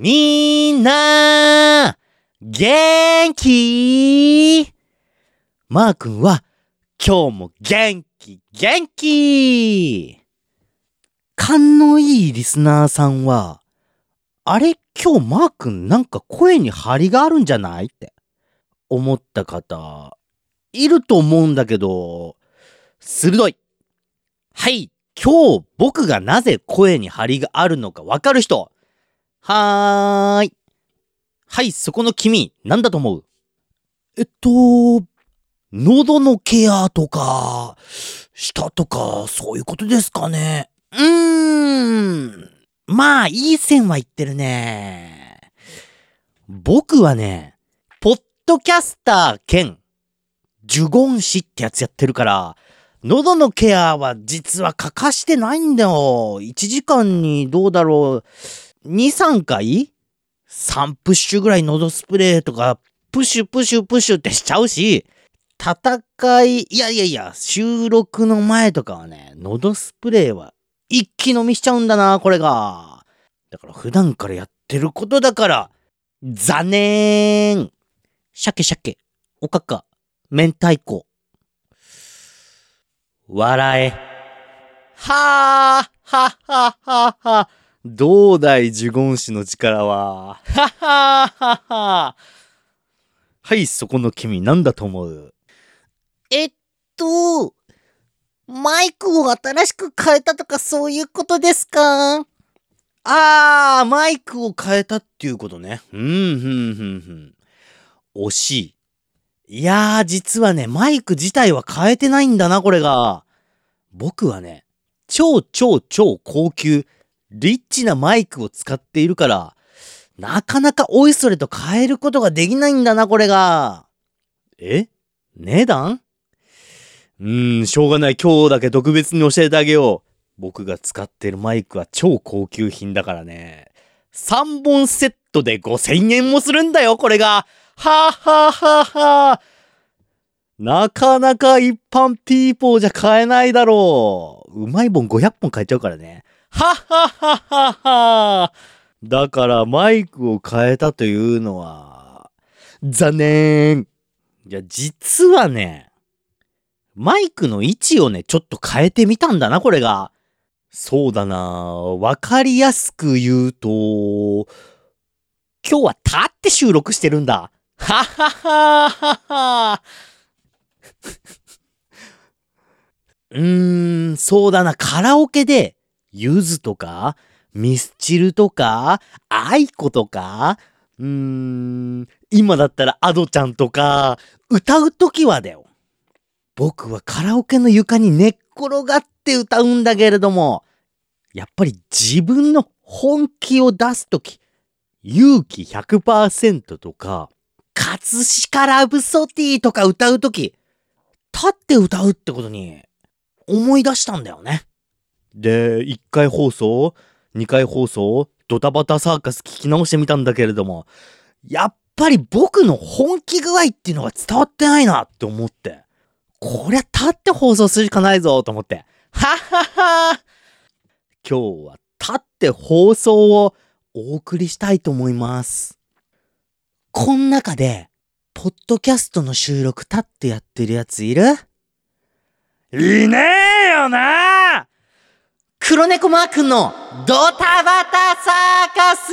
みんな、元気マー君は今日も元気元気勘のいいリスナーさんは、あれ今日マー君なんか声に張りがあるんじゃないって思った方、いると思うんだけど、鋭い。はい、今日僕がなぜ声に張りがあるのかわかる人。はーい。はい、そこの君、なんだと思う？えっと、喉のケアとか、舌とか、そういうことですかね。うーん。まあ、いい線は言ってるね。僕はね、ポッドキャスター兼、呪言師ってやつやってるから、喉のケアは実は欠かしてないんだよ。1時間にどうだろう。2、3回 ?3 プッシュぐらい喉スプレーとか、プッシュプッシュプッシュってしちゃうし、戦い、いやいやいや、収録の前とかはね、喉スプレーは一気飲みしちゃうんだな、これが。だから普段からやってることだから、残念鮭鮭、おかか、明太子。笑え。はあ、はははは。どうだい、呪言師の力は。はははは。はい、そこの君、なんだと思う？えっと、マイクを新しく変えたとかそういうことですか？あー、マイクを変えたっていうことね。うん、ふん、ふん、ふん。惜しい。いやー、実はね、マイク自体は変えてないんだな、これが。僕はね、超超超高級、リッチなマイクを使っているから、なかなかおいそれと変えることができないんだな、これが。え？値段？うーん、しょうがない。今日だけ特別に教えてあげよう。僕が使ってるマイクは超高級品だからね。3本セットで5000円もするんだよ、これが。はぁはぁはぁは。なかなか一般ピーポーじゃ買えないだろう。うまい本500本買えちゃうからね。はっはっはっはは。だからマイクを変えたというのは、残念。いや、実はね、マイクの位置をね、ちょっと変えてみたんだな、これが。そうだなわかりやすく言うと、今日は立って収録してるんだ。ははははは。うーん、そうだな、カラオケで、ゆずとか、ミスチルとか、 aikoとか、うーん、今だったら Adoちゃんとか、歌うときはだよ。僕はカラオケの床に寝っ転がって歌うんだけれども、やっぱり自分の本気を出すとき、勇気100%とか、葛飾ラブソティとか歌うとき、立って歌うってことに思い出したんだよね。で、1回放送、2回放送、ドタバタサーカス聞き直してみたんだけれども、やっぱり僕の本気具合っていうのが伝わってないなって思って。こりゃ立って放送するしかないぞと思って。はっはっは今日は立って放送をお送りしたいと思います。こん中で、ポッドキャストの収録立ってやってるやついる？いねえよな黒猫マー君のドタバタサーカス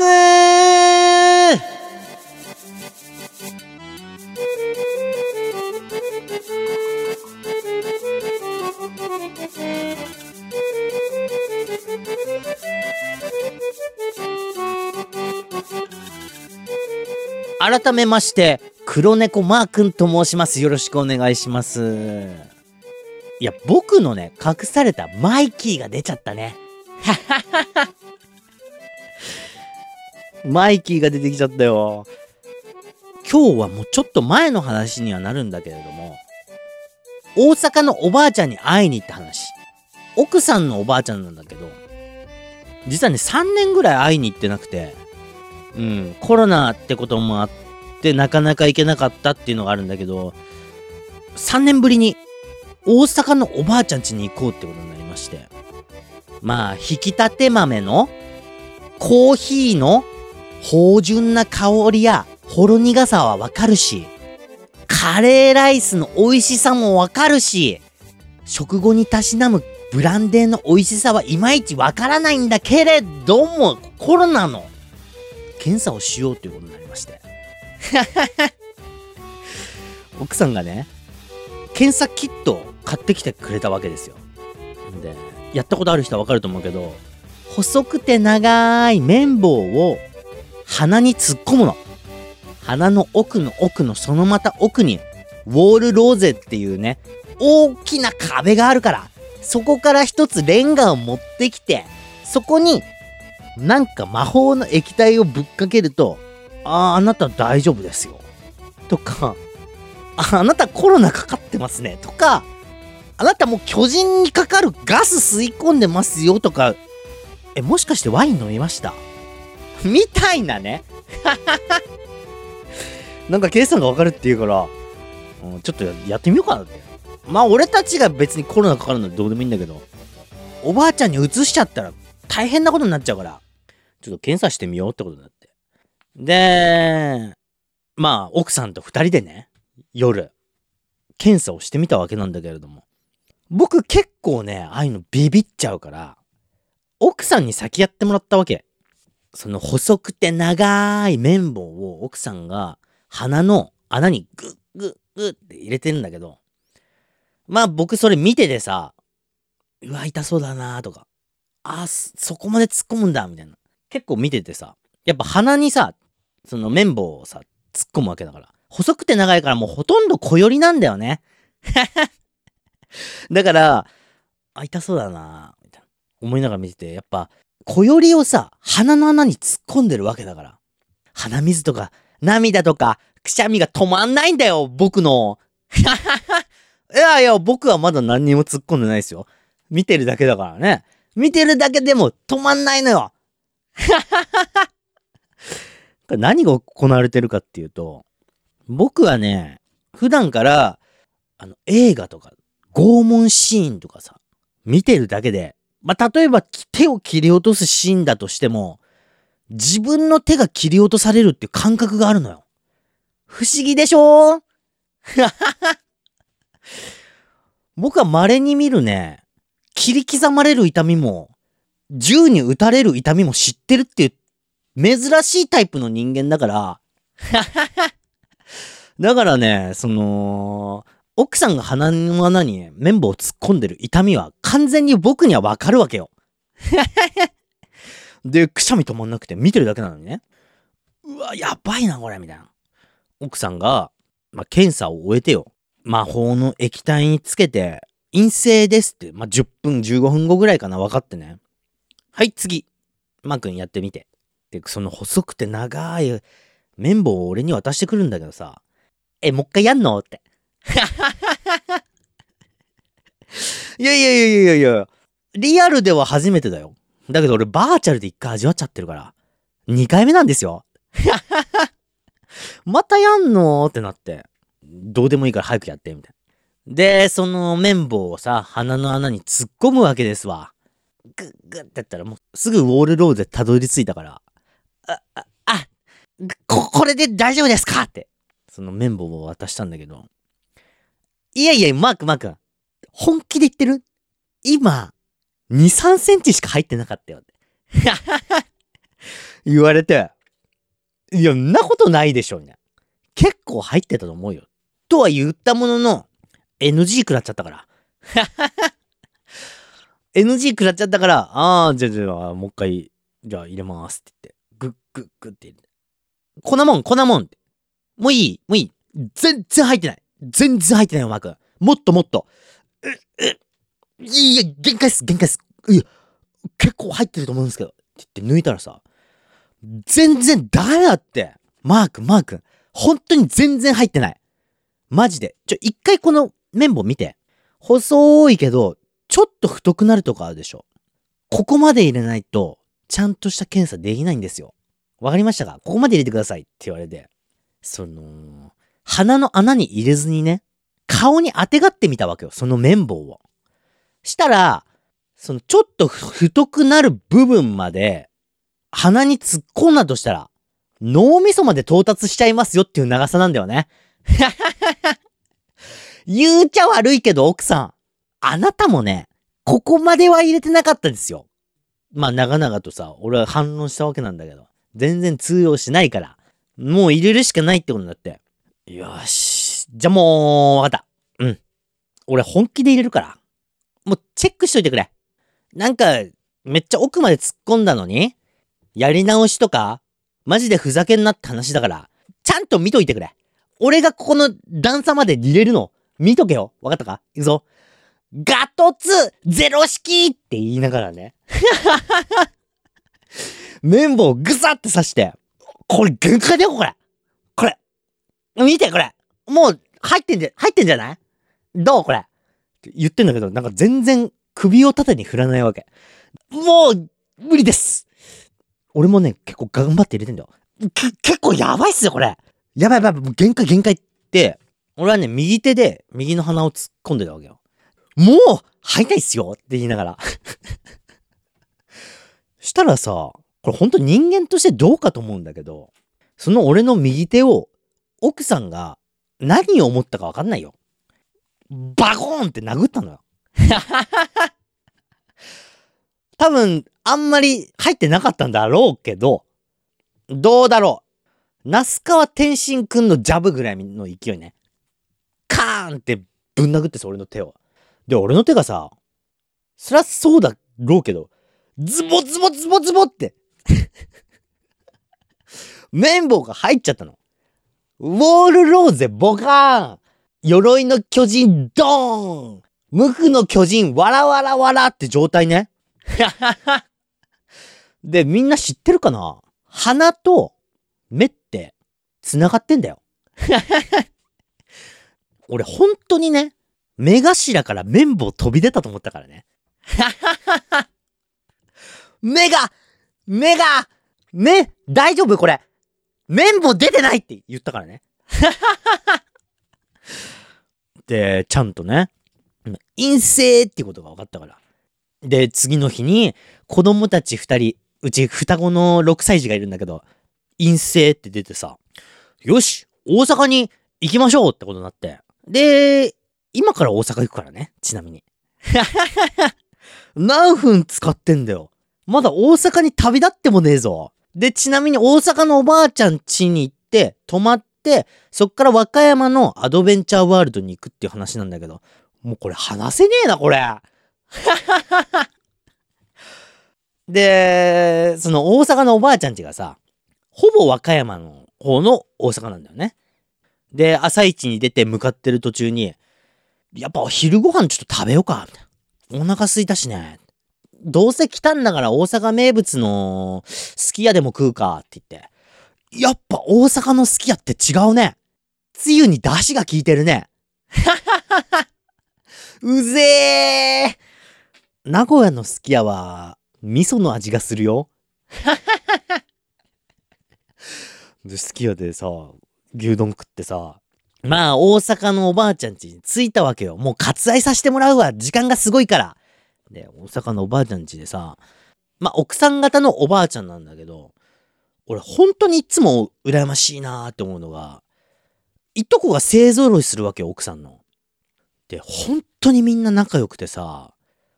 改めまして、黒猫マー君と申します。よろしくお願いします。いや、僕のね、隠されたマイキーが出ちゃったね。マイキーが出てきちゃったよ。今日はもうちょっと前の話にはなるんだけれども、大阪のおばあちゃんに会いに行った話。奥さんのおばあちゃんなんだけど、実はね、3年ぐらい会いに行ってなくて、うん、コロナってこともあって、なかなか行けなかったっていうのがあるんだけど、3年ぶりに大阪のおばあちゃん家に行こうってことになりまして。まあ、引き立て豆のコーヒーの芳醇な香りやほろ苦さはわかるし、カレーライスの美味しさもわかるし、食後にたしなむブランデーの美味しさはいまいちわからないんだけれども、コロナの検査をしようということになりまして。奥さんがね、検査キットを買ってきてくれたわけですよ。で、やったことある人はわかると思うけど、細くて長い綿棒を鼻に突っ込むの。鼻の奥の奥のそのまた奥に、ウォールローゼっていうね、大きな壁があるから、そこから一つレンガを持ってきて、そこになんか魔法の液体をぶっかけると、ああ、あなた大丈夫ですよ。とか、あ、なたコロナかかってますね。とか、あなたもう巨人にかかるガス吸い込んでますよ。とか、え、もしかしてワイン飲みました？みたいなね。なんかケイさんがわかるって言うから、うん、ちょっとやってみようかなって。まあ俺たちが別にコロナかかるのはどうでもいいんだけど、おばあちゃんに移しちゃったら大変なことになっちゃうから、ちょっと検査してみようってことになって。で、まあ奥さんと二人でね、夜、検査をしてみたわけなんだけれども、僕結構ね、ああいうのビビっちゃうから、奥さんに先やってもらったわけ。その細くて長い綿棒を奥さんが鼻の穴にグッグッグッって入れてるんだけど、まあ僕それ見ててさ、うわ、痛そうだなとか、あ、そこまで突っ込むんだみたいな。結構見ててさ、やっぱ鼻にさ、その綿棒をさ、突っ込むわけだから。細くて長いからもうほとんど小寄りなんだよね。だから、あ、痛そうだなみたいな。思いながら見てて、やっぱ、小寄りをさ、鼻の穴に突っ込んでるわけだから。鼻水とか、涙とか、くしゃみが止まんないんだよ、僕の。いやいや、僕はまだ何にも突っ込んでないですよ。見てるだけだからね。見てるだけでも止まんないのよ。何が行われてるかっていうと、僕はね、普段から、あの、映画とか、拷問シーンとかさ、見てるだけで、まあ、例えば手を切り落とすシーンだとしても、自分の手が切り落とされるっていう感覚があるのよ。不思議でしょ？僕は稀に見るね、切り刻まれる痛みも、銃に撃たれる痛みも知ってるっていう、珍しいタイプの人間だから、だからね、その、奥さんが鼻の穴に綿棒を突っ込んでる痛みは完全に僕にはわかるわけよ。で、くしゃみ止まんなくて見てるだけなのにね。うわ、やばいな、これ、みたいな。奥さんが、まあ、検査を終えてよ。魔法の液体につけて、陰性ですって、まあ、10分、15分後ぐらいかな、分かってね。はい、次。マー君やってみて。で、その細くて長い綿棒を俺に渡してくるんだけどさ、え、もう一回やんの？って。いやいやいやいやいや、リアルでは初めてだよ。だけど俺バーチャルで一回味わっちゃってるから、二回目なんですよ。またやんの？ってなって。どうでもいいから早くやって、みたいな。で、その綿棒をさ、鼻の穴に突っ込むわけですわ。グッグッってやったらもうすぐウォールローでたどり着いたから、あ、あ、あ、こ、これで大丈夫ですか？って、その綿棒を渡したんだけど、いやいや、マークマーク、本気で言ってる？今、2、3センチしか入ってなかったよって。言われて、いや、んなことないでしょ、みたいな。結構入ってたと思うよ。とは言ったものの、NG 食らっちゃったから。NG 食らっちゃったから、ああ、じゃあ、じゃあ、もう一回、じゃあ入れますって言って、グッグッグッって入れて。粉もん、粉もんって。もういい、もういい。全然入ってない。全然入ってないよ、マー君。もっともっと。う、う、いや、限界っす、限界っす。いや、結構入ってると思うんですけど。って言って抜いたらさ、全然ダメだって。マー君、マー君。本当に全然入ってない。マジで。ちょ、一回この綿棒見て。細いけど、ちょっと太くなるとかあるでしょ。ここまで入れないと、ちゃんとした検査できないんですよ。わかりましたか？ここまで入れてくださいって言われて。その、鼻の穴に入れずにね、顔に当てがってみたわけよ。その綿棒を。したら、そのちょっと太くなる部分まで、鼻に突っ込んだとしたら、脳みそまで到達しちゃいますよっていう長さなんだよね。言うちゃ悪いけど奥さん、あなたもね、ここまでは入れてなかったですよ。まあ長々とさ、俺は反論したわけなんだけど、全然通用しないから、もう入れるしかないってことになって。よし。じゃあもう、わかった。うん。俺本気で入れるから。もうチェックしといてくれ。なんか、めっちゃ奥まで突っ込んだのに、やり直しとか、マジでふざけんなって話だから、ちゃんと見といてくれ。俺がここの段差まで入れるの、見とけよ。わかったか？いくぞ。ガトツゼロ式って言いながらね。綿棒ぐさって刺して、これ限界だよ、これ。これ。見て、これ。もう、入ってんじゃ、入ってんじゃない？どうこれ？って言ってんだけど、なんか全然首を縦に振らないわけ。もう、無理です。俺もね、結構頑張って入れてんだよ。け結構やばいっすよ、これ。やばいやばい、限界限界って、俺はね、右手で右の鼻を突っ込んでたわけよ。もう入んないっすよって言いながら。したらさ、これほんと人間としてどうかと思うんだけど、その俺の右手を奥さんが何を思ったかわかんないよ。バコーンって殴ったのよ。多分、あんまり入ってなかったんだろうけど、どうだろう。那須川天心くんのジャブぐらいの勢いね。カーンってぶん殴ってさ、俺の手を。で、俺の手がさ、そりゃそうだろうけど、ズボズボズボズボって綿棒が入っちゃったの。ウォールローゼボカーン鎧の巨人ドーン無垢の巨人わらわらわらって状態ね。で、みんな知ってるかな？鼻と目って繋がってんだよ。俺本当にね、目頭から綿棒飛び出たと思ったからね。目が目が目大丈夫？これ綿棒出てないって言ったからね。で、ちゃんとね、陰性っていうことが分かったから。で、次の日に子供たち二人、うち双子の6歳児がいるんだけど、陰性って出てさ、よし大阪に行きましょうってことになって。で、今から大阪行くからね、ちなみに。何分使ってんだよ。まだ大阪に旅立ってもねえぞ。で、ちなみに大阪のおばあちゃん家に行って、泊まって、そっから和歌山のアドベンチャーワールドに行くっていう話なんだけど、もうこれ話せねえな、これ。で、その大阪のおばあちゃんちがさ、ほぼ和歌山の方の大阪なんだよね。で、朝一に出て向かってる途中に、やっぱ昼ご飯ちょっと食べようか、みたいな。お腹すいたしね。どうせ来たんだから大阪名物のすき家でも食うかって言って。やっぱ大阪のすき家って違うね。つゆに出汁が効いてるね。うぜー名古屋のすき家は、味噌の味がするよ。ですき家でさ、牛丼食ってさ、まあ大阪のおばあちゃん家に着いたわけよ。もう割愛させてもらうわ。時間がすごいから。で、大阪のおばあちゃん家でさ、まあ奥さん方のおばあちゃんなんだけど、俺本当にいつも羨ましいなーって思うのが、いとこが勢揃いするわけよ、奥さんの。で、本当にみんな仲良くてさ、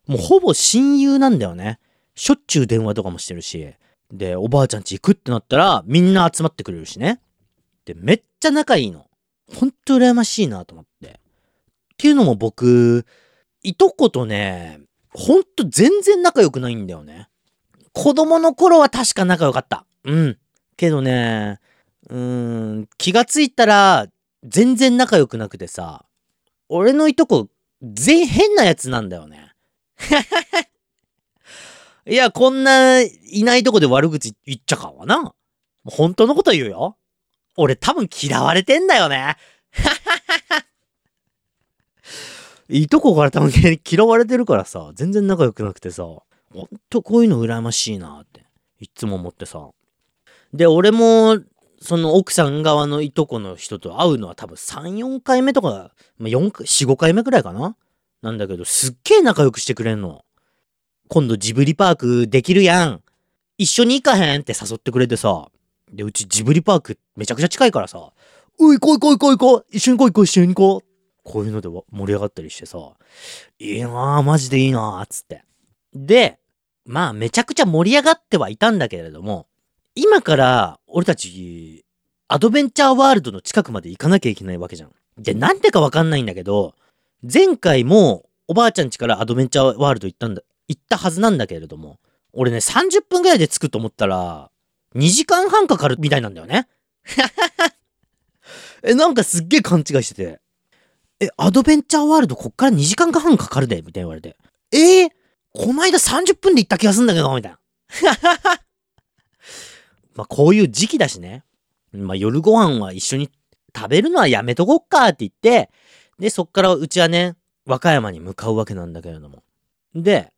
もうほぼ親友なんだよね。しょっちゅう電話とかもしてるし。で、おばあちゃんち行くってなったら、みんな集まってくれるしね。で、めっちゃ仲いいの。ほんと羨ましいなと思って。っていうのも僕、いとことね、ほんと全然仲良くないんだよね。子供の頃は確か仲良かった。うん。けどね、うーん、気がついたら、全然仲良くなくてさ、俺のいとこ、全変なやつなんだよね。いや、こんないないとこで悪口言っちゃかんわな。本当のこと言うよ。俺多分嫌われてんだよね。いとこから多分嫌われてるからさ、全然仲良くなくてさ、ほんとこういうの羨ましいなって、いつも思ってさ。で、俺も、その奥さん側のいとこの人と会うのは多分3、4回目とか、まあ、4、4、5回目くらいかな？なんだけど、すっげえ仲良くしてくれんの。今度ジブリパークできるやん。一緒に行かへんって誘ってくれてさ。で、うちジブリパークめちゃくちゃ近いからさ、おい、来い来い来い来い一緒に来い来い一緒に来いこういうので盛り上がったりしてさ、いいなぁ、マジでいいなぁ、つって。で、まあめちゃくちゃ盛り上がってはいたんだけれども、今から俺たち、アドベンチャーワールドの近くまで行かなきゃいけないわけじゃん。で、なんでかわかんないんだけど、前回もおばあちゃん家からアドベンチャーワールド行ったんだ、行ったはずなんだけれども、俺ね、30分ぐらいで着くと思ったら、2時間半かかるみたいなんだよね。え、なんかすっげえ勘違いしてて。え、アドベンチャーワールドこっから2時間半かかるで、みたいに言われて。えー、こないだ30分で行った気がすんだけど、みたいな。まあ、こういう時期だしね。まあ、夜ご飯は一緒に食べるのはやめとこっかって言って、で、そっからうちはね、和歌山に向かうわけなんだけれども。で、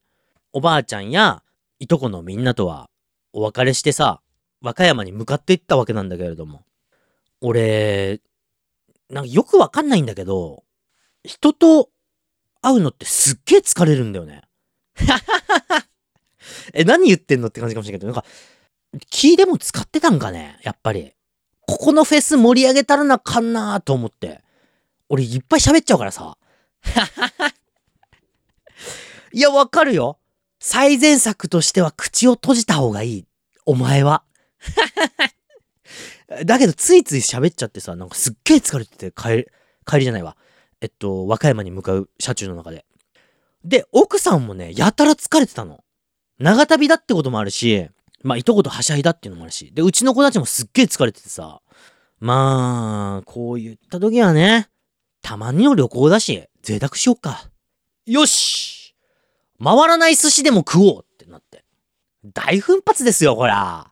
おばあちゃんやいとこのみんなとはお別れしてさ、和歌山に向かっていったわけなんだけれども。俺、なんかよくわかんないんだけど、人と会うのってすっげえ疲れるんだよね。え、何言ってんのって感じかもしれないけど、なんか、気でも使ってたんかねやっぱり。ここのフェス盛り上げたらなかんなと思って。俺いっぱい喋っちゃうからさ。いや、わかるよ。最善策としては口を閉じた方がいい。お前は。だけど、ついつい喋っちゃってさ、なんかすっげえ疲れてて、帰り、帰りじゃないわ。えっと、和歌山に向かう車中の中で。で、奥さんもね、やたら疲れてたの。長旅だってこともあるし、まあ、いとことはしゃいだっていうのもあるし。で、うちの子たちもすっげえ疲れててさ。まあ、こう言った時はね、たまにの旅行だし、贅沢しよっか。よし回らない寿司でも食おうってなって。大奮発ですよ、ほら。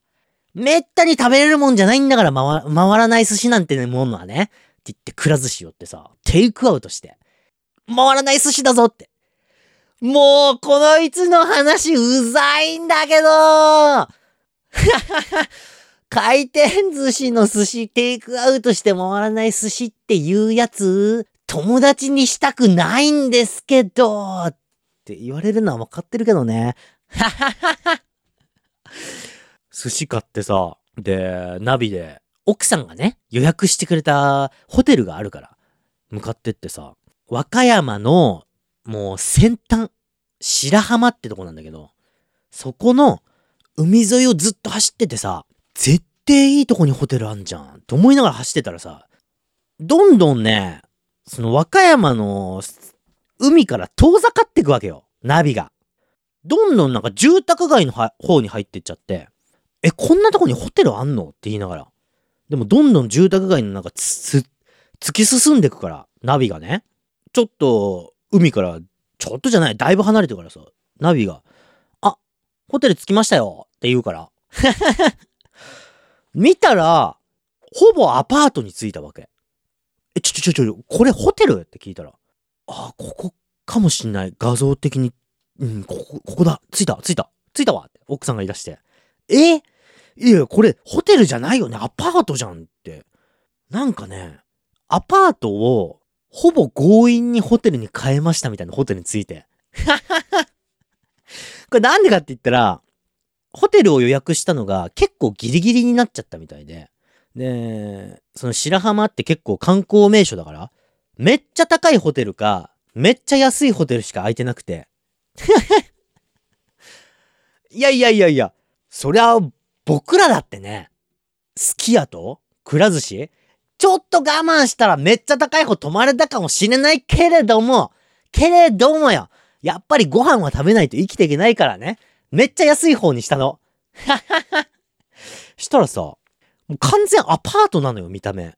めったに食べれるもんじゃないんだから回回らない寿司なんてね、ものはね。って言って、くら寿司寄ってさ、テイクアウトして。回らない寿司だぞって。もう、このいつの話うざいんだけど 回転寿司の寿司テイクアウトして回らない寿司っていうやつ、友達にしたくないんですけど、って言われるのは分かってるけどね。寿司買ってさ、で、ナビで、奥さんがね、予約してくれたホテルがあるから、向かってってさ、和歌山の、もう先端、白浜ってとこなんだけど、そこの海沿いをずっと走っててさ、絶対いいとこにホテルあんじゃん。と思いながら走ってたらさ、どんどんね、その和歌山の海から遠ざかっていくわけよ。ナビが。どんどんなんか住宅街の方に入ってっちゃって、え、こんなとこにホテルあんの？って言いながら。でもどんどん住宅街の中つ、突き進んでくから、ナビがね。ちょっと、海から、ちょっとじゃない、だいぶ離れてからさ、ナビが、あ、ホテル着きましたよって言うから。見たら、ほぼアパートに着いたわけ。え、ちょちょちょ、これホテル？って聞いたら、あ、ここかもしんない。画像的に、うん、ここ、ここだ。着いた、着いた、着いたわって奥さんが言い出して。え？いや、これ、ホテルじゃないよね？アパートじゃんって。なんかね、アパートを、ほぼ強引にホテルに変えましたみたいなホテルについて。これなんでかって言ったら、ホテルを予約したのが結構ギリギリになっちゃったみたいで。で、その白浜って結構観光名所だから、めっちゃ高いホテルか、めっちゃ安いホテルしか空いてなくて。いやいやいやいや、そりゃ、僕らだってね、すき家とくら寿司ちょっと我慢したらめっちゃ高い方泊まれたかもしれないけれども、けれどもよ、やっぱりご飯は食べないと生きていけないからね。めっちゃ安い方にしたの。したらさ、もう完全アパートなのよ、見た目。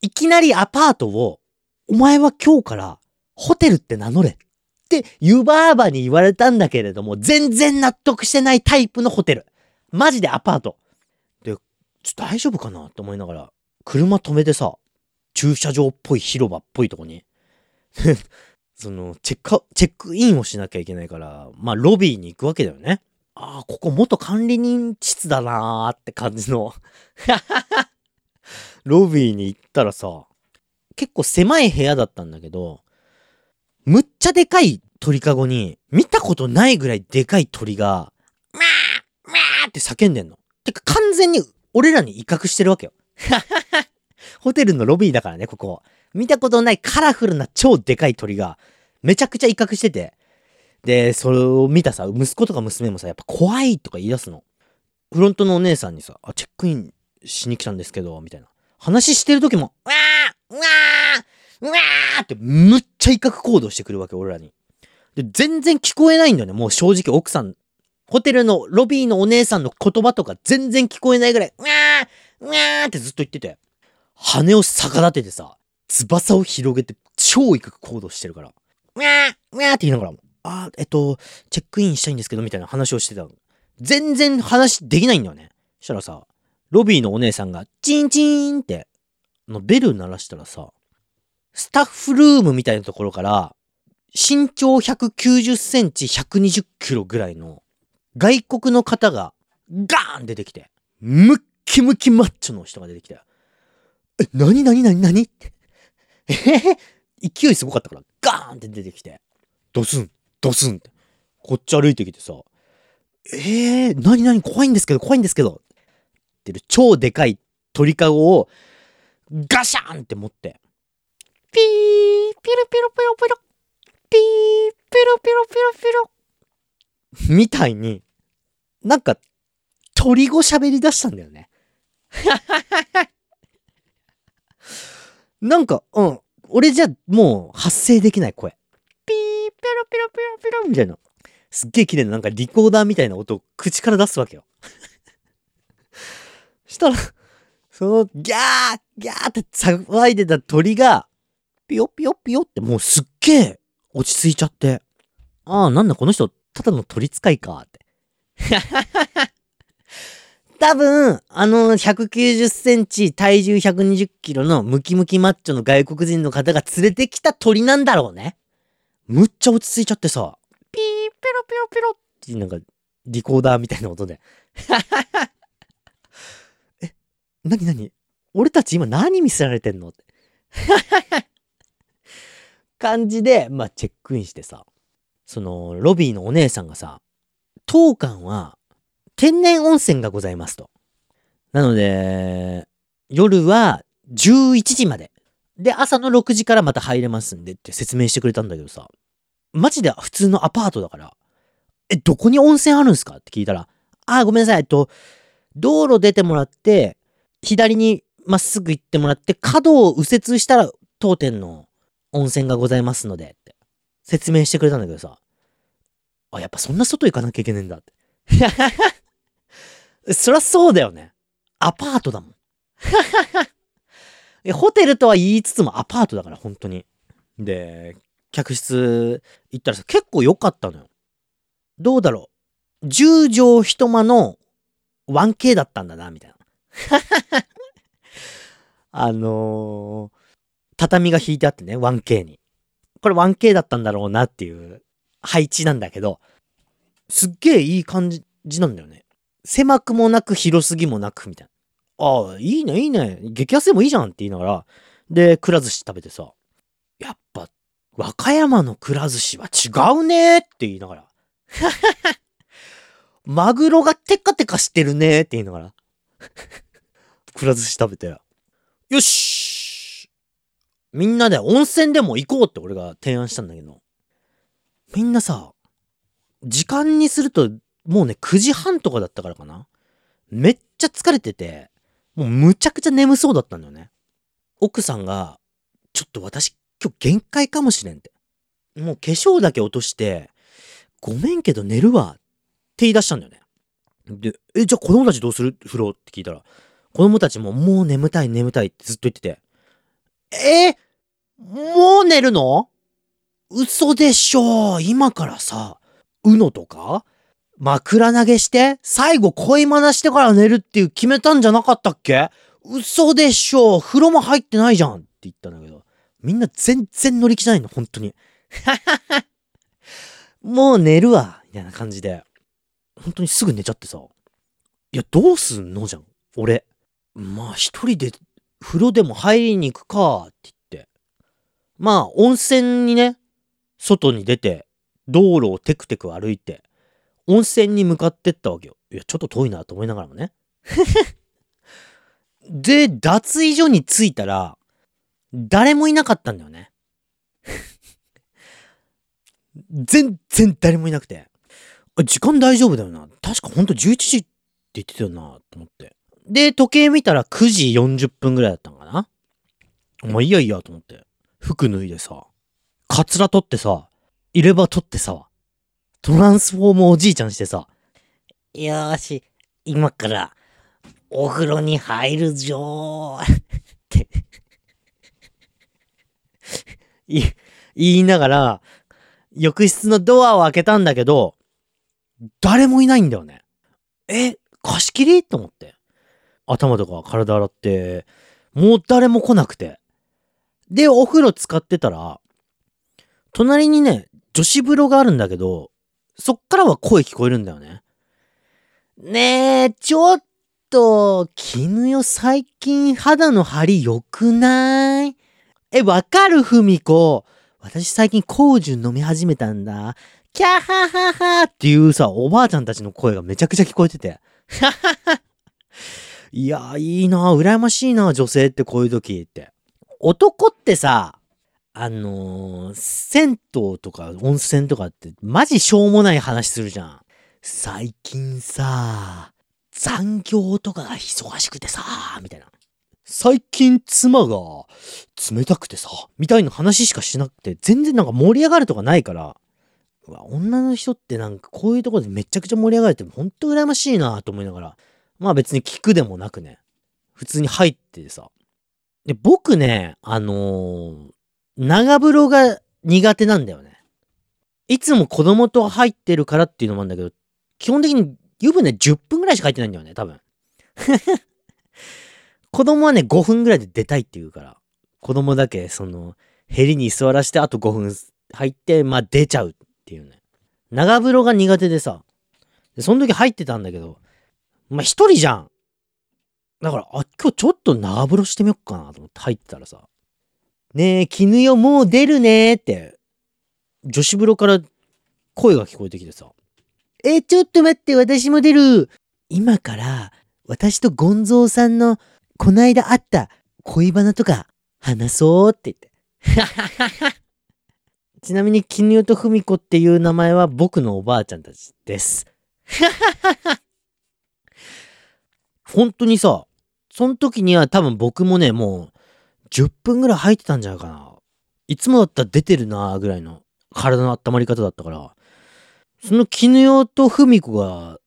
いきなりアパートを、お前は今日からホテルって名乗れって湯婆婆に言われたんだけれども、全然納得してないタイプのホテル。マジでアパート。で、ちょっと大丈夫かなって思いながら、車止めてさ、駐車場っぽい広場っぽいとこに。その、チェック、チェックインをしなきゃいけないから、まあ、ロビーに行くわけだよね。ああ、ここ元管理人室だなーって感じの ロビーに行ったらさ、結構狭い部屋だったんだけど、むっちゃでかい鳥かごに、見たことないぐらいでかい鳥が、ーって叫んでんの。てか完全に俺らに威嚇してるわけよ。ホテルのロビーだからね、ここ。見たことないカラフルな超でかい鳥が、めちゃくちゃ威嚇してて。で、それを見たさ、息子とか娘もさ、やっぱ怖いとか言い出すの。フロントのお姉さんにさ、あ、チェックインしに来たんですけど、みたいな。話してる時も、うわーうわーうわーってむっちゃ威嚇行動してくるわけ、俺らに。で、全然聞こえないんだよね、もう正直奥さん。ホテルのロビーのお姉さんの言葉とか全然聞こえないぐらい、うわーうわーってずっと言ってて。羽を逆立ててさ、翼を広げて超威嚇行動してるから。うわーうわーって言いながらも、あー、えっと、チェックインしたいんですけど、みたいな話をしてたの。全然話できないんだよね。したらさ、ロビーのお姉さんが、チンチンって、あの、ベル鳴らしたらさ、スタッフルームみたいなところから、身長190センチ、120キロぐらいの、外国の方が、ガーン出てきて、ムッキムキマッチョの人が出てきて、え、なになになになにって。えへへ勢いすごかったから、ガーンって出てきて、ドスン、ドスンって。こっち歩いてきてさ、えー、なになに怖いんですけど、怖いんですけど。ってる超でかい鳥かごを、ガシャンって持って、ピー、ピロピロピロピロ、ピー、ピロピロピロピロ。みたいに、なんか、鳥語喋り出したんだよね。なんか、うん。俺じゃもう発声できない声。ピー、ピロピロピロピロみたいな。すっげえ綺麗ななんかリコーダーみたいな音を口から出すわけよ。したら、そのギャーギャーって騒いでた鳥が、ピヨピヨピヨってもうすっげえ落ち着いちゃって。ああ、なんだこの人、ただの鳥使いかって。多分、あの190センチ、体重120キロのムキムキマッチョの外国人の方が連れてきた鳥なんだろうね。むっちゃ落ち着いちゃってさ、ピー、ペロペロペロってなんか、リコーダーみたいな音で。え、なになに？俺たち今何見せられてんの？って。感じで、まあ、チェックインしてさ、その、ロビーのお姉さんがさ、当館は天然温泉がございますと。なので、夜は11時まで。で、朝の6時からまた入れますんでって説明してくれたんだけどさ、マジで普通のアパートだから、え、どこに温泉あるんすか？って聞いたら、あー、ごめんなさい、えっと、道路出てもらって、左にまっすぐ行ってもらって、角を右折したら当店の温泉がございますので、って説明してくれたんだけどさ、あ、やっぱそんな外行かなきゃいけねえんだって。そりゃそうだよね。アパートだもん。ホテルとは言いつつもアパートだから、本当に。で、客室行ったらさ、結構良かったのよ。どうだろう。10畳一間の 1K だったんだな、みたいな。あのー、畳が引いてあってね、1K に。これ 1K だったんだろうなっていう配置なんだけど、すっげえいい感じなんだよね。狭くもなく広すぎもなくみたいな。ああ、いいね、いいね。激安でもいいじゃんって言いながら、で、くら寿司食べてさ、やっぱ、和歌山のくら寿司は違うねって言いながら。マグロがテカテカしてるねって言いながら。くら寿司食べて。よしみんなで温泉でも行こうって俺が提案したんだけど。みんなさ、時間にするともうね9時半とかだったからかな。めっちゃ疲れてて、もうむちゃくちゃ眠そうだったんだよね。奥さんが、ちょっと私今日限界かもしれんって。もう化粧だけ落として、ごめんけど寝るわって言い出したんだよね。で、え、じゃあ子供たちどうする？風呂って聞いたら、子供たちももう眠たい眠たいってずっと言ってて、えーもう寝るの？嘘でしょ今からさ、うのとか枕投げして最後恋マナしてから寝るっていう決めたんじゃなかったっけ？嘘でしょ風呂も入ってないじゃんって言ったんだけど、みんな全然乗り気じゃないの、本当に。もう寝るわみたいな感じで。本当にすぐ寝ちゃってさ。いや、どうすんのじゃん。俺。まあ、一人で風呂でも入りに行くかって言って。まあ、温泉にね、外に出て、道路をテクテク歩いて、温泉に向かってったわけよ。いや、ちょっと遠いなと思いながらもね。で、脱衣所に着いたら、誰もいなかったんだよね。全然誰もいなくて。あ時間大丈夫だよな。確かほんと11時って言ってたよな、と思って。で、時計見たら9時40分ぐらいだったのかな。もういいやいいやと思って。服脱いでさ、カツラ取ってさ、入れ歯取ってさ、トランスフォームおじいちゃんしてさ、よーし、今から、お風呂に入るぞー。ってい言いながら、浴室のドアを開けたんだけど、誰もいないんだよね。え、貸し切り？と思って。頭とか体洗って、もう誰も来なくて。で、お風呂使ってたら、隣にね、女子風呂があるんだけど、そっからは声聞こえるんだよね。ねえ、ちょっと、絹よ最近肌の張り良くない？え、わかるふみこ。私最近コージュン飲み始めたんだ。キャハハハっていうさ、おばあちゃんたちの声がめちゃくちゃ聞こえてて。いや、いいな羨ましいな女性ってこういう時って。男ってさ、あのー、銭湯とか温泉とかってマジしょうもない話するじゃん。最近さ、残業とかが忙しくてさ、みたいな。最近妻が冷たくてさ、みたいな話しかしなくて、全然なんか盛り上がるとかないから、うわ、女の人ってなんかこういうとこでめちゃくちゃ盛り上がれてほんと羨ましいなと思いながら、まあ別に聞くでもなくね、普通に入ってさ。で、僕ね、あのー長風呂が苦手なんだよね。いつも子供と入ってるからっていうのもあるんだけど、基本的に湯船10分ぐらいしか入ってないんだよね、多分。子供はね、5分ぐらいで出たいって言うから、子供だけ、その、ヘリに座らして、あと5分入って、まあ出ちゃうっていうね。長風呂が苦手でさ、でその時入ってたんだけど、まあ一人じゃん。だから、あ、今日ちょっと長風呂してみよっかなと思って入ってたらさ、ねえ、絹よもう出るねーって、女子風呂から声が聞こえてきてさ、え、ちょっと待って、私も出る。今から、私とゴンゾーさんの、こないだ会った恋バナとか、話そうって言って。ちなみに、絹代と文子っていう名前は僕のおばあちゃんたちです。本当にさ、その時には多分僕もね、もう、10分ぐらい入ってたんじゃないかな。いつもだったら出てるなぐらいの体の温まり方だったから、その絹代と文子が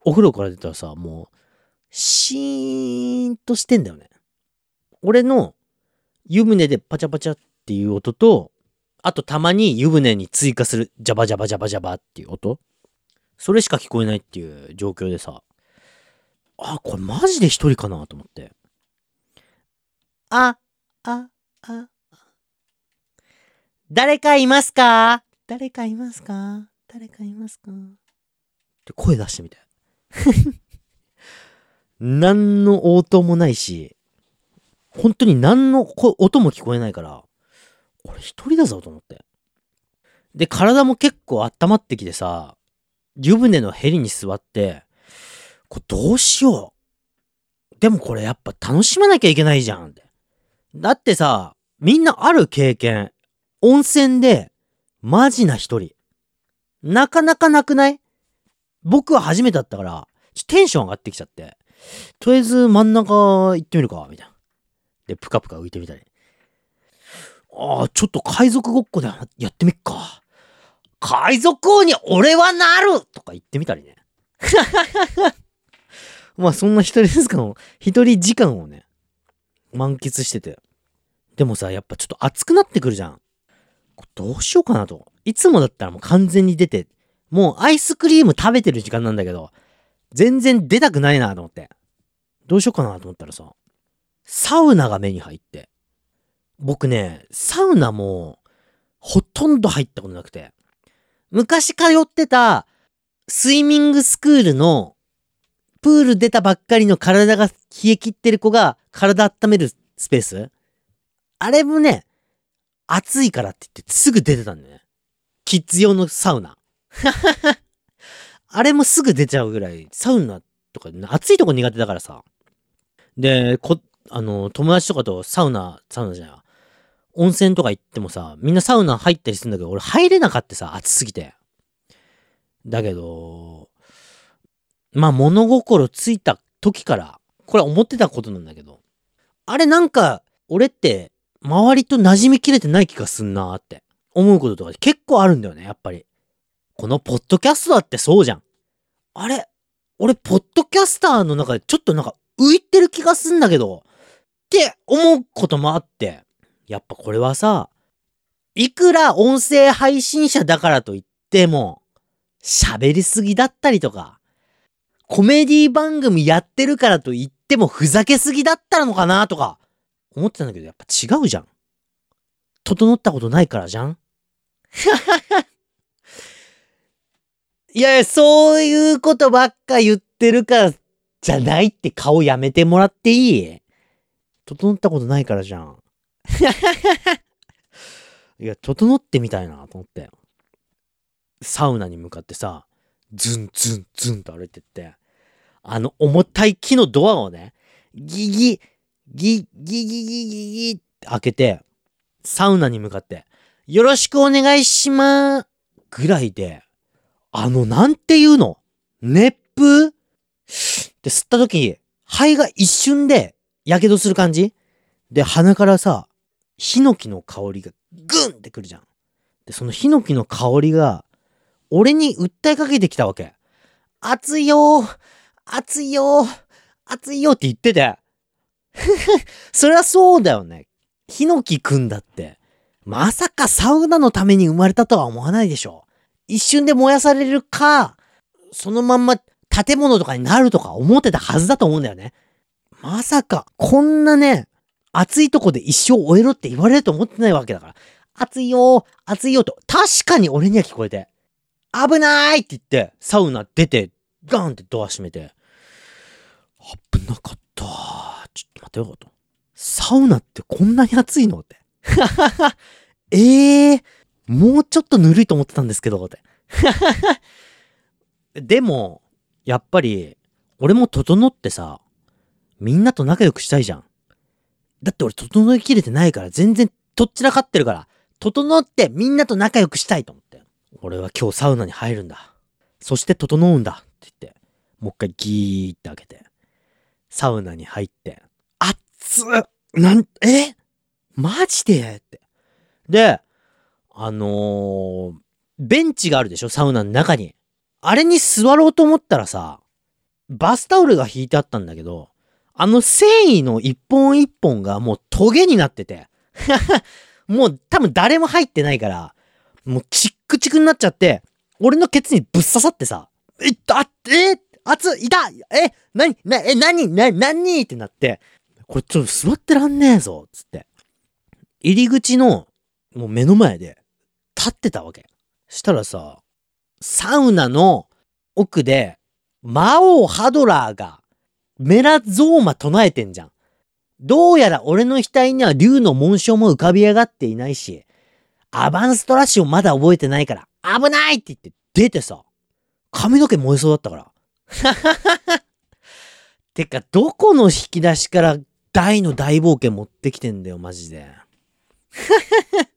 お風呂から出たらさ、もう、シーンとしてんだよね。俺の湯船でパチャパチャっていう音と、あとたまに湯船に追加するジャバジャバジャバジャバっていう音それしか聞こえないっていう状況でさ、あ、これマジで一人かなと思って。あ、あ、あ、誰かいますか？誰かいますか？誰かいますか？って声出してみて。何の応答もないし、本当に何のこ音も聞こえないから、これ一人だぞと思って。で、体も結構温まってきてさ、湯船のヘリに座って、これどうしよう。でもこれやっぱ楽しまなきゃいけないじゃんって。だってさ、みんなある経験。温泉で、マジな一人。なかなかなくない？僕は初めてだったから、テンション上がってきちゃって。とりあえず真ん中行ってみるか、みたいな。で、プカプカ浮いてみたり。ああ、ちょっと海賊ごっこでやってみっか。海賊王に俺はなるとか言ってみたりね。まあそんな一人時間を、一人時間をね、満喫してて。でもさ、やっぱちょっと熱くなってくるじゃん。どうしようかなと。いつもだったらもう完全に出て、もうアイスクリーム食べてる時間なんだけど、全然出たくないなと思って。どうしようかなと思ったらさ、サウナが目に入って。僕ね、サウナも、ほとんど入ったことなくて。昔通ってた、スイミングスクールの、プール出たばっかりの体が冷え切ってる子が体温めるスペースあれもね、暑いからって言ってすぐ出てたんだよね。キッズ用のサウナ。あれもすぐ出ちゃうぐらい、サウナとか、暑いとこ苦手だからさ。で、こ、あの、友達とかとサウナ、サウナじゃないわ温泉とか行ってもさ、みんなサウナ入ったりするんだけど、俺入れなかったさ、暑すぎて。だけど、まあ物心ついた時から、これは思ってたことなんだけど、あれなんか、俺って、周りと馴染みきれてない気がすんなーって思うこととか結構あるんだよね、やっぱり。このポッドキャストだってそうじゃん。あれ俺、ポッドキャスターの中でちょっとなんか浮いてる気がすんだけど、って思うこともあって、やっぱこれはさ、いくら音声配信者だからといっても、喋りすぎだったりとか、コメディ番組やってるからといってもふざけすぎだったのかなとか、思ってたんだけど、やっぱ違うじゃん。整ったことないからじゃん いやいや、そういうことばっか言ってるからじゃないって顔やめてもらっていい？整ったことないからじゃん。いや、整ってみたいなと思って。サウナに向かってさ、ズンズンズンと歩いてって、あの重たい木のドアをね、ギギ、ギギギギギギって開けて、サウナに向かって、よろしくお願いしまーぐらいで、あの、なんていうの？熱風？って吸った時、肺が一瞬で、火傷する感じ？で、鼻からさ、ヒノキの香りがグンってくるじゃん。で、そのヒノキの香りが、俺に訴えかけてきたわけ。熱いよー熱いよー熱いよって言ってて。そりゃそうだよね。ヒノキくんだって。まさかサウナのために生まれたとは思わないでしょ。一瞬で燃やされるか、そのまんま建物とかになるとか思ってたはずだと思うんだよね。まさか、こんなね、暑いとこで一生終えろって言われると思ってないわけだから。暑いよー、暑いよと、確かに俺には聞こえて。危ないって言って、サウナ出て、ガーンってドア閉めて。危なかった。ちょっと待ってよかった。サウナってこんなに暑いのって。え えー、もうちょっとぬるいと思ってたんですけど、って。でも、やっぱり、俺も整ってさ、みんなと仲良くしたいじゃん。だって俺整いきれてないから全然とっちらかってるから、整ってみんなと仲良くしたいと思って。俺は今日サウナに入るんだ。そして整うんだって言って、もう一回ギーって開けて、サウナに入って、熱っなん、え？マジで？って。で、あのー、ベンチがあるでしょ？サウナの中に。あれに座ろうと思ったらさ、バスタオルが引いてあったんだけど、あの繊維の一本一本がもうトゲになってて、もう多分誰も入ってないから、もうチックチクになっちゃって、俺のケツにぶっ刺さってさ、いった、あえ熱い、いたえ、なに、な、え、なに、な、なにってなって、これちょっと座ってらんねえぞ、つって。入り口の、もう目の前で、立ってたわけ。したらさ、サウナの奥で、魔王ハドラーが、メラゾーマ唱えてんじゃん。どうやら俺の額には竜の紋章も浮かび上がっていないし、アバンストラッシュをまだ覚えてないから、危ないって言って出てさ、髪の毛燃えそうだったから。てか、どこの引き出しから大の大冒険持ってきてんだよ、マジで。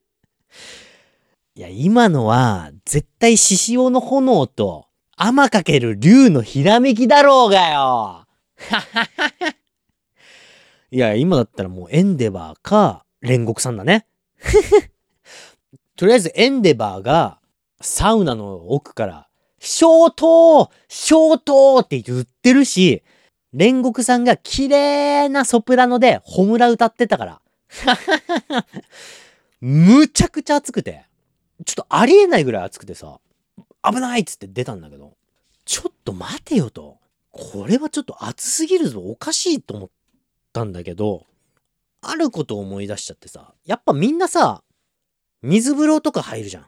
いや、今のは、絶対獅子王の炎と、天かける竜のひらめきだろうがよ いや、今だったらもうエンデバーか、煉獄さんだね。とりあえずエンデバーが、サウナの奥から、消灯消灯って言ってるし、煉獄さんが綺麗なソプラノでホムラ歌ってたから。むちゃくちゃ熱くて。ちょっとありえないぐらい熱くてさ、危ないっつって出たんだけど、ちょっと待てよと。これはちょっと熱すぎるぞ。おかしいと思ったんだけど、あることを思い出しちゃってさ、やっぱみんなさ、水風呂とか入るじゃん。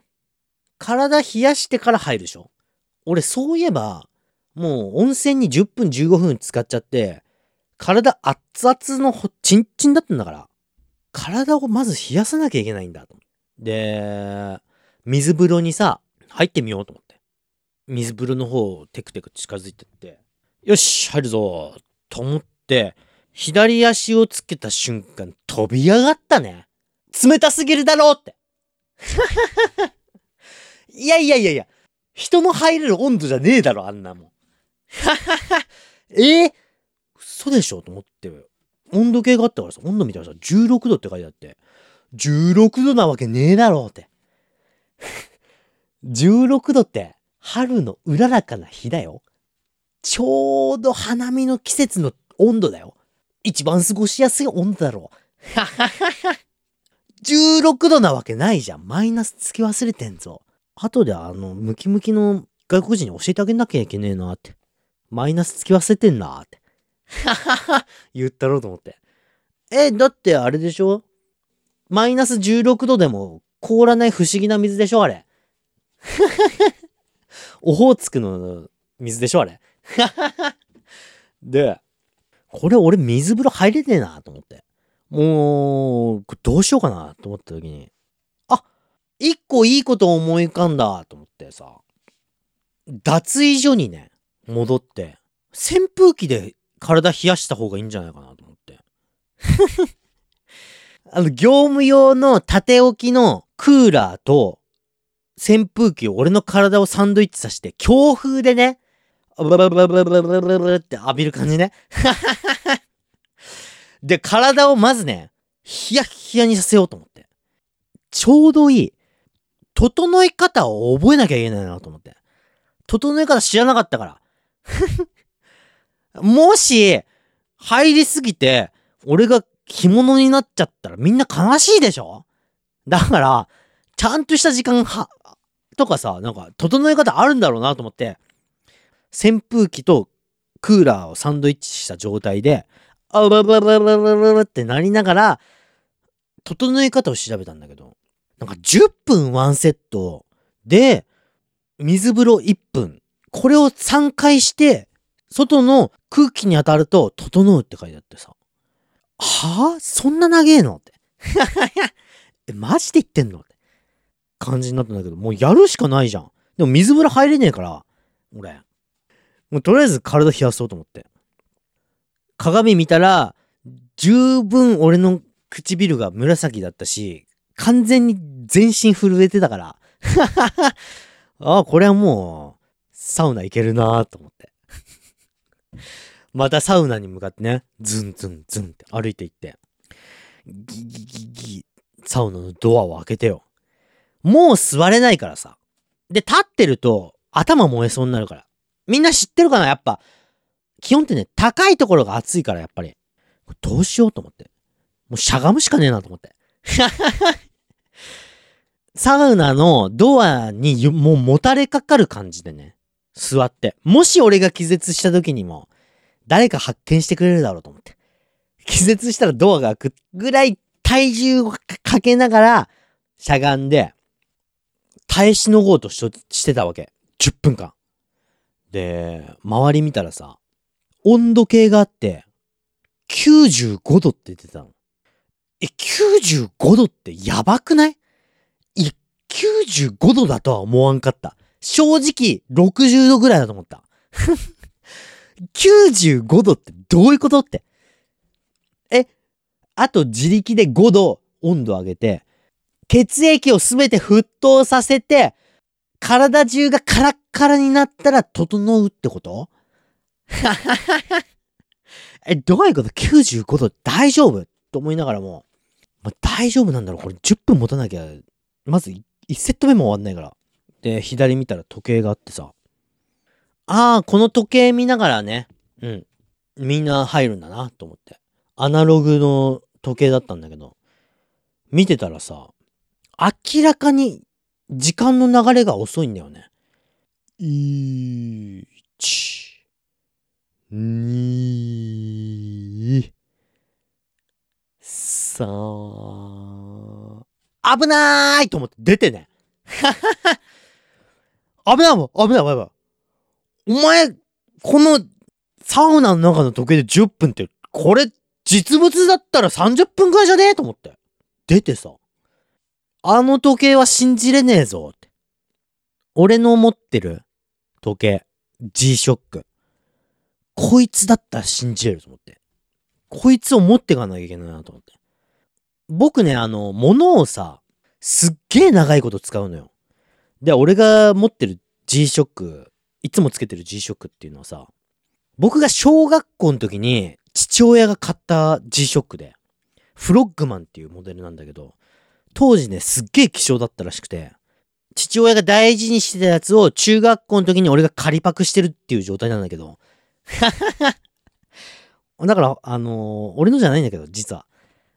体冷やしてから入るでしょ俺そういえば、もう温泉に10分15分使っちゃって、体熱々のほチンチンだったんだから、体をまず冷やさなきゃいけないんだと。で、水風呂にさ、入ってみようと思って。水風呂の方をテクテク近づいてって、よし、入るぞと思って、左足をつけた瞬間飛び上がったね。冷たすぎるだろうって。いやいやいやいや、人の入れる温度じゃねえだろ、あんなもん。え？ー、嘘でしょ？と思って。温度計があったからさ、温度見たらさ、16度って書いてあって、16度なわけねえだろうって。16度って、春のうららかな日だよ。ちょうど花見の季節の温度だよ。一番過ごしやすい温度だろう。16度なわけないじゃん。マイナスつき忘れてんぞ。後であの、ムキムキの外国人に教えてあげなきゃいけねえなって。マイナスつき忘れてんなって。言ったろうと思って。え、だってあれでしょ？マイナス16度でも凍らない不思議な水でしょあれ。オホーツクの水でしょあれ。で、これ俺水風呂入れねえなと思って。もう、どうしようかなと思った時に、あ、一個いいこと思い浮かんだと思ってさ、脱衣所にね、戻って、扇風機で体冷やした方がいいんじゃないかなと思って。あの、業務用の縦置きのクーラーと扇風機を俺の体をサンドイッチさして、強風でね、ブルブルブルブルブルブルブルって浴びる感じね。で、体をまずね、ヒヤヒヤにさせようと思って。ちょうどいい。整え方を覚えなきゃいけないなと思って。整え方知らなかったから。もし、入りすぎて、俺が着物になっちゃったらみんな悲しいでしょ？だから、ちゃんとした時間は、とかさ、なんか、整え方あるんだろうなと思って、扇風機とクーラーをサンドイッチした状態で、あ、ブブブブブブってなりながら、整え方を調べたんだけど、なんか10分ワンセットで、水風呂1分。これを3回して、外の空気に当たると、整うって書いてあってさ。はぁそんな長えの？って。え、マジで言ってんの？って感じになったんだけど、もうやるしかないじゃん。でも水風呂入れねえから、俺。もうとりあえず体冷やそうと思って。鏡見たら、十分俺の唇が紫だったし、完全に全身震えてたから。ああ、これはもう、サウナ行けるなと思って。またサウナに向かってね、ズンズンズンって歩いて行って、ギギギギ、サウナのドアを開けてよ。もう座れないからさ。で、立ってると頭燃えそうになるから。みんな知ってるかなやっぱ。基本ってね、高いところが暑いから、やっぱり。どうしようと思って。もうしゃがむしかねえなと思って。サウナのドアにもうもたれかかる感じでね、座って。もし俺が気絶した時にも、誰か発見してくれるだろうと思って。気絶したらドアが開くぐらい体重をかけながら、しゃがんで、耐えしのごうとしてたわけ。10分間。で、周り見たらさ、温度計があって、95度って言ってたの。え、95度ってやばくない？いや、95度だとは思わんかった。正直、60度ぐらいだと思った。95度ってどういうことって。え、あと自力で5度温度上げて、血液をすべて沸騰させて、体中がカラッカラになったら整うってこと？え、どういうこと ?95 度大丈夫？と思いながらも、まあ、大丈夫なんだろうこれ10分持たなきゃ、まず1セット目も終わんないから。で、左見たら時計があってさ。ああ、この時計見ながらね、うん。みんな入るんだなと思って。アナログの時計だったんだけど、見てたらさ、明らかに時間の流れが遅いんだよね。1、2、3、危ないと思って出てね。危ないもん危ない危ない危ない。お前、このサウナの中の時計で10分って、これ実物だったら30分くらいじゃねえと思って。出てさ。あの時計は信じれねえぞって。俺の持ってる時計、G-SHOCK。こいつだったら信じれると思って。こいつを持ってかなきゃいけないなと思って。僕ね、あの、物をさ、すっげえ長いこと使うのよ。で、俺が持ってる G-SHOCK、いつもつけてる G-SHOCK っていうのはさ、僕が小学校の時に父親が買った G-SHOCK で、フロッグマンっていうモデルなんだけど、当時ね、すっげえ希少だったらしくて、父親が大事にしてたやつを中学校の時に俺が仮パクしてるっていう状態なんだけど、だから、あのー俺のじゃないんだけど、実は。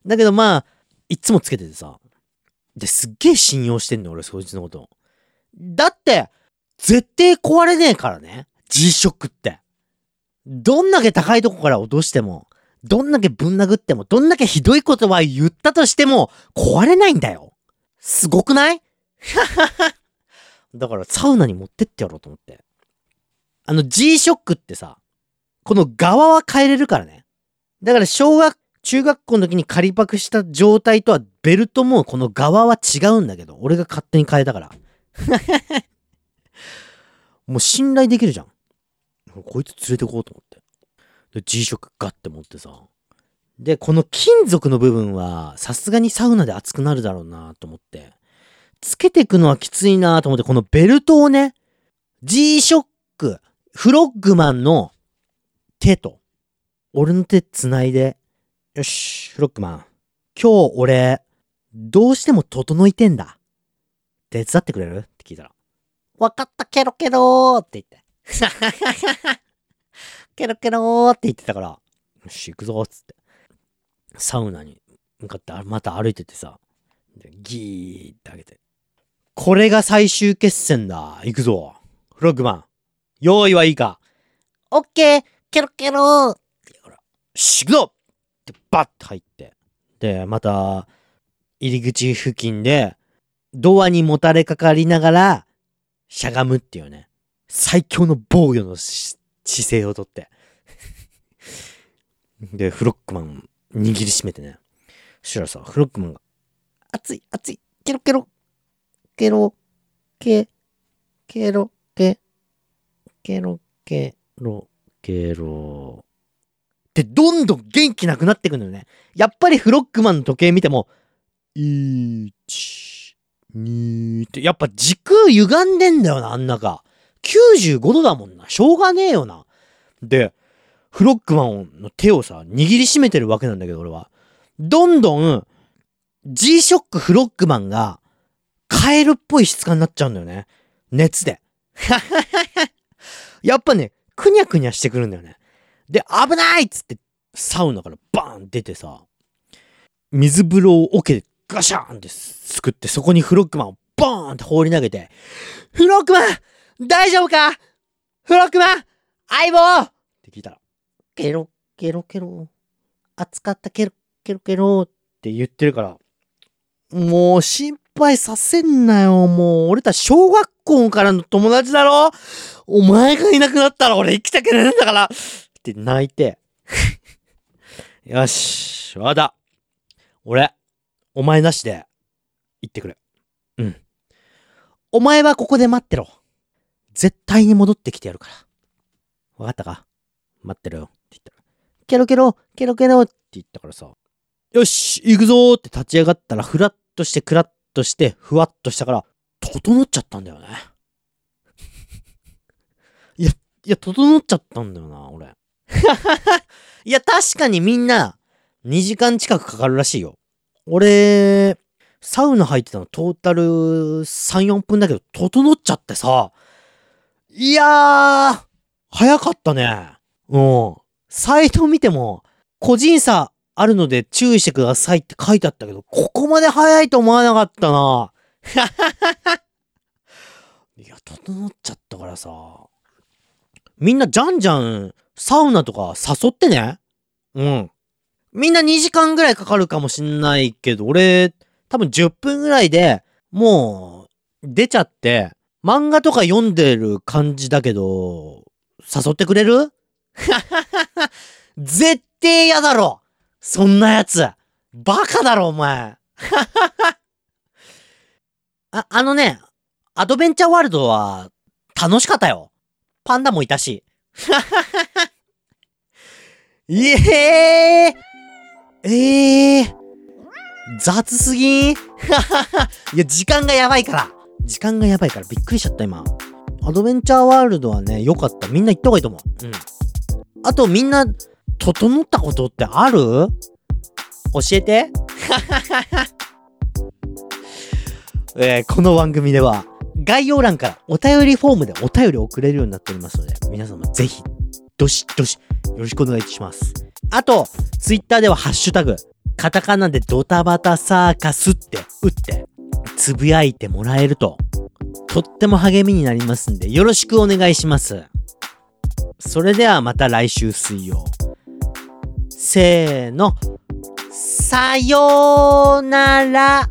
だけどまあ、いつもつけててさ。で、すっげえ信用してんの、俺、そいつのこと。だって、絶対壊れねえからね。G-SHOCK って。どんだけ高いとこから落としても、どんだけぶん殴っても、どんだけひどい言葉言ったとしても、壊れないんだよ。すごくない？だから、サウナに持ってってやろうと思って。あの G-SHOCK ってさ、この側は変えれるからね。だから小学、中学校の時に仮パクした状態とはベルトもこの側は違うんだけど、俺が勝手に変えたから。もう信頼できるじゃん。こいつ連れてこうと思って。で G-SHOCK ガッて持ってさ。で、この金属の部分はさすがにサウナで熱くなるだろうなと思って。つけてくのはきついなと思って、このベルトをね、G-SHOCK、フロッグマンの手と、俺の手繋いで、よし、フロッグマン。今日俺、どうしても整いてんだ。手伝ってくれる？って聞いたら。わかった、ケロケローって言って。ケロケローって言ってたから、よし、行くぞっつって。サウナに向かってあまた歩いててさ、でギーって上げて。これが最終決戦だ。行くぞ。フロッグマン。用意はいいかオッケー、ケロケロー。し行くぞってバッて入って。で、また、入り口付近で、ドアにもたれかかりながら、しゃがむっていうね。最強の防御の姿勢をとって。で、フロックマン握りしめてね。そしたらさ、フロックマンが、熱い、熱い、ケロケロ。ケロ、ケ、ケロ、ケ、ケロ、ケロ。ケロで、どんどん元気なくなってくのよね。やっぱりフロックマンの時計見ても、1、2って、やっぱ軸歪んでんだよな、あん中。95度だもんな。しょうがねえよな。で、フロックマンの手をさ、握りしめてるわけなんだけど、俺は。どんどん、G-SHOCK フロックマンが、カエルっぽい質感になっちゃうんだよね。熱で。やっぱね、くにゃくにゃしてくるんだよね。で、危ないっつって、サウナからバーン出てさ、水風呂を桶でガシャーンってすくって、そこにフロックマンをバーンって放り投げて、フロックマン大丈夫か？フロックマン相棒って聞いたら、ケロ、ケロケロ。熱かった、ケロ、ケロケロ。って言ってるから、もう心配させんなよ。もう俺たち小学校からの友達だろ？お前がいなくなったら俺生きてけねえんだからって泣いて。よし、わかった。俺、お前なしで、行ってくる。うん。お前はここで待ってろ。絶対に戻ってきてやるから。わかったか？待ってろよ。って言ったら。ケロケロ、ケロケロって言ったからさ。よし、行くぞーって立ち上がったら、ふらっとして、くらっとして、ふわっとしたから、整っちゃったんだよね。いや、いや、整っちゃったんだよな、俺。いや、確かにみんな、2時間近くかかるらしいよ。俺、サウナ入ってたのトータル3、4分だけど、整っちゃってさ。いやー、早かったね。うん。サイト見ても、個人差あるので注意してくださいって書いてあったけど、ここまで早いと思わなかったな。いや、整っちゃったからさ。みんなじゃんじゃん、サウナとか誘ってね。うん。みんな2時間ぐらいかかるかもしんないけど、俺、多分10分ぐらいでもう、出ちゃって、漫画とか読んでる感じだけど、誘ってくれる？絶対嫌だろ！そんなやつ！バカだろお前！あ、あのね、アドベンチャーワールドは楽しかったよ。パンダもいたし。いえー、えー、雑すぎん？いや、時間がやばいから。時間がやばいからびっくりしちゃった、今。アドベンチャーワールドはね、良かった。みんな行った方がいいと思う。うん。あと、みんな、整ったことってある？教えて えーこの番組では、概要欄からお便りフォームでお便りを送れるようになっておりますので、皆様ぜひ、どしどし、よろしくお願いします。あと、ツイッターではハッシュタグ、カタカナでドタバタサーカスって打って、つぶやいてもらえると、とっても励みになりますんで、よろしくお願いします。それではまた来週水曜。せーの。さようなら。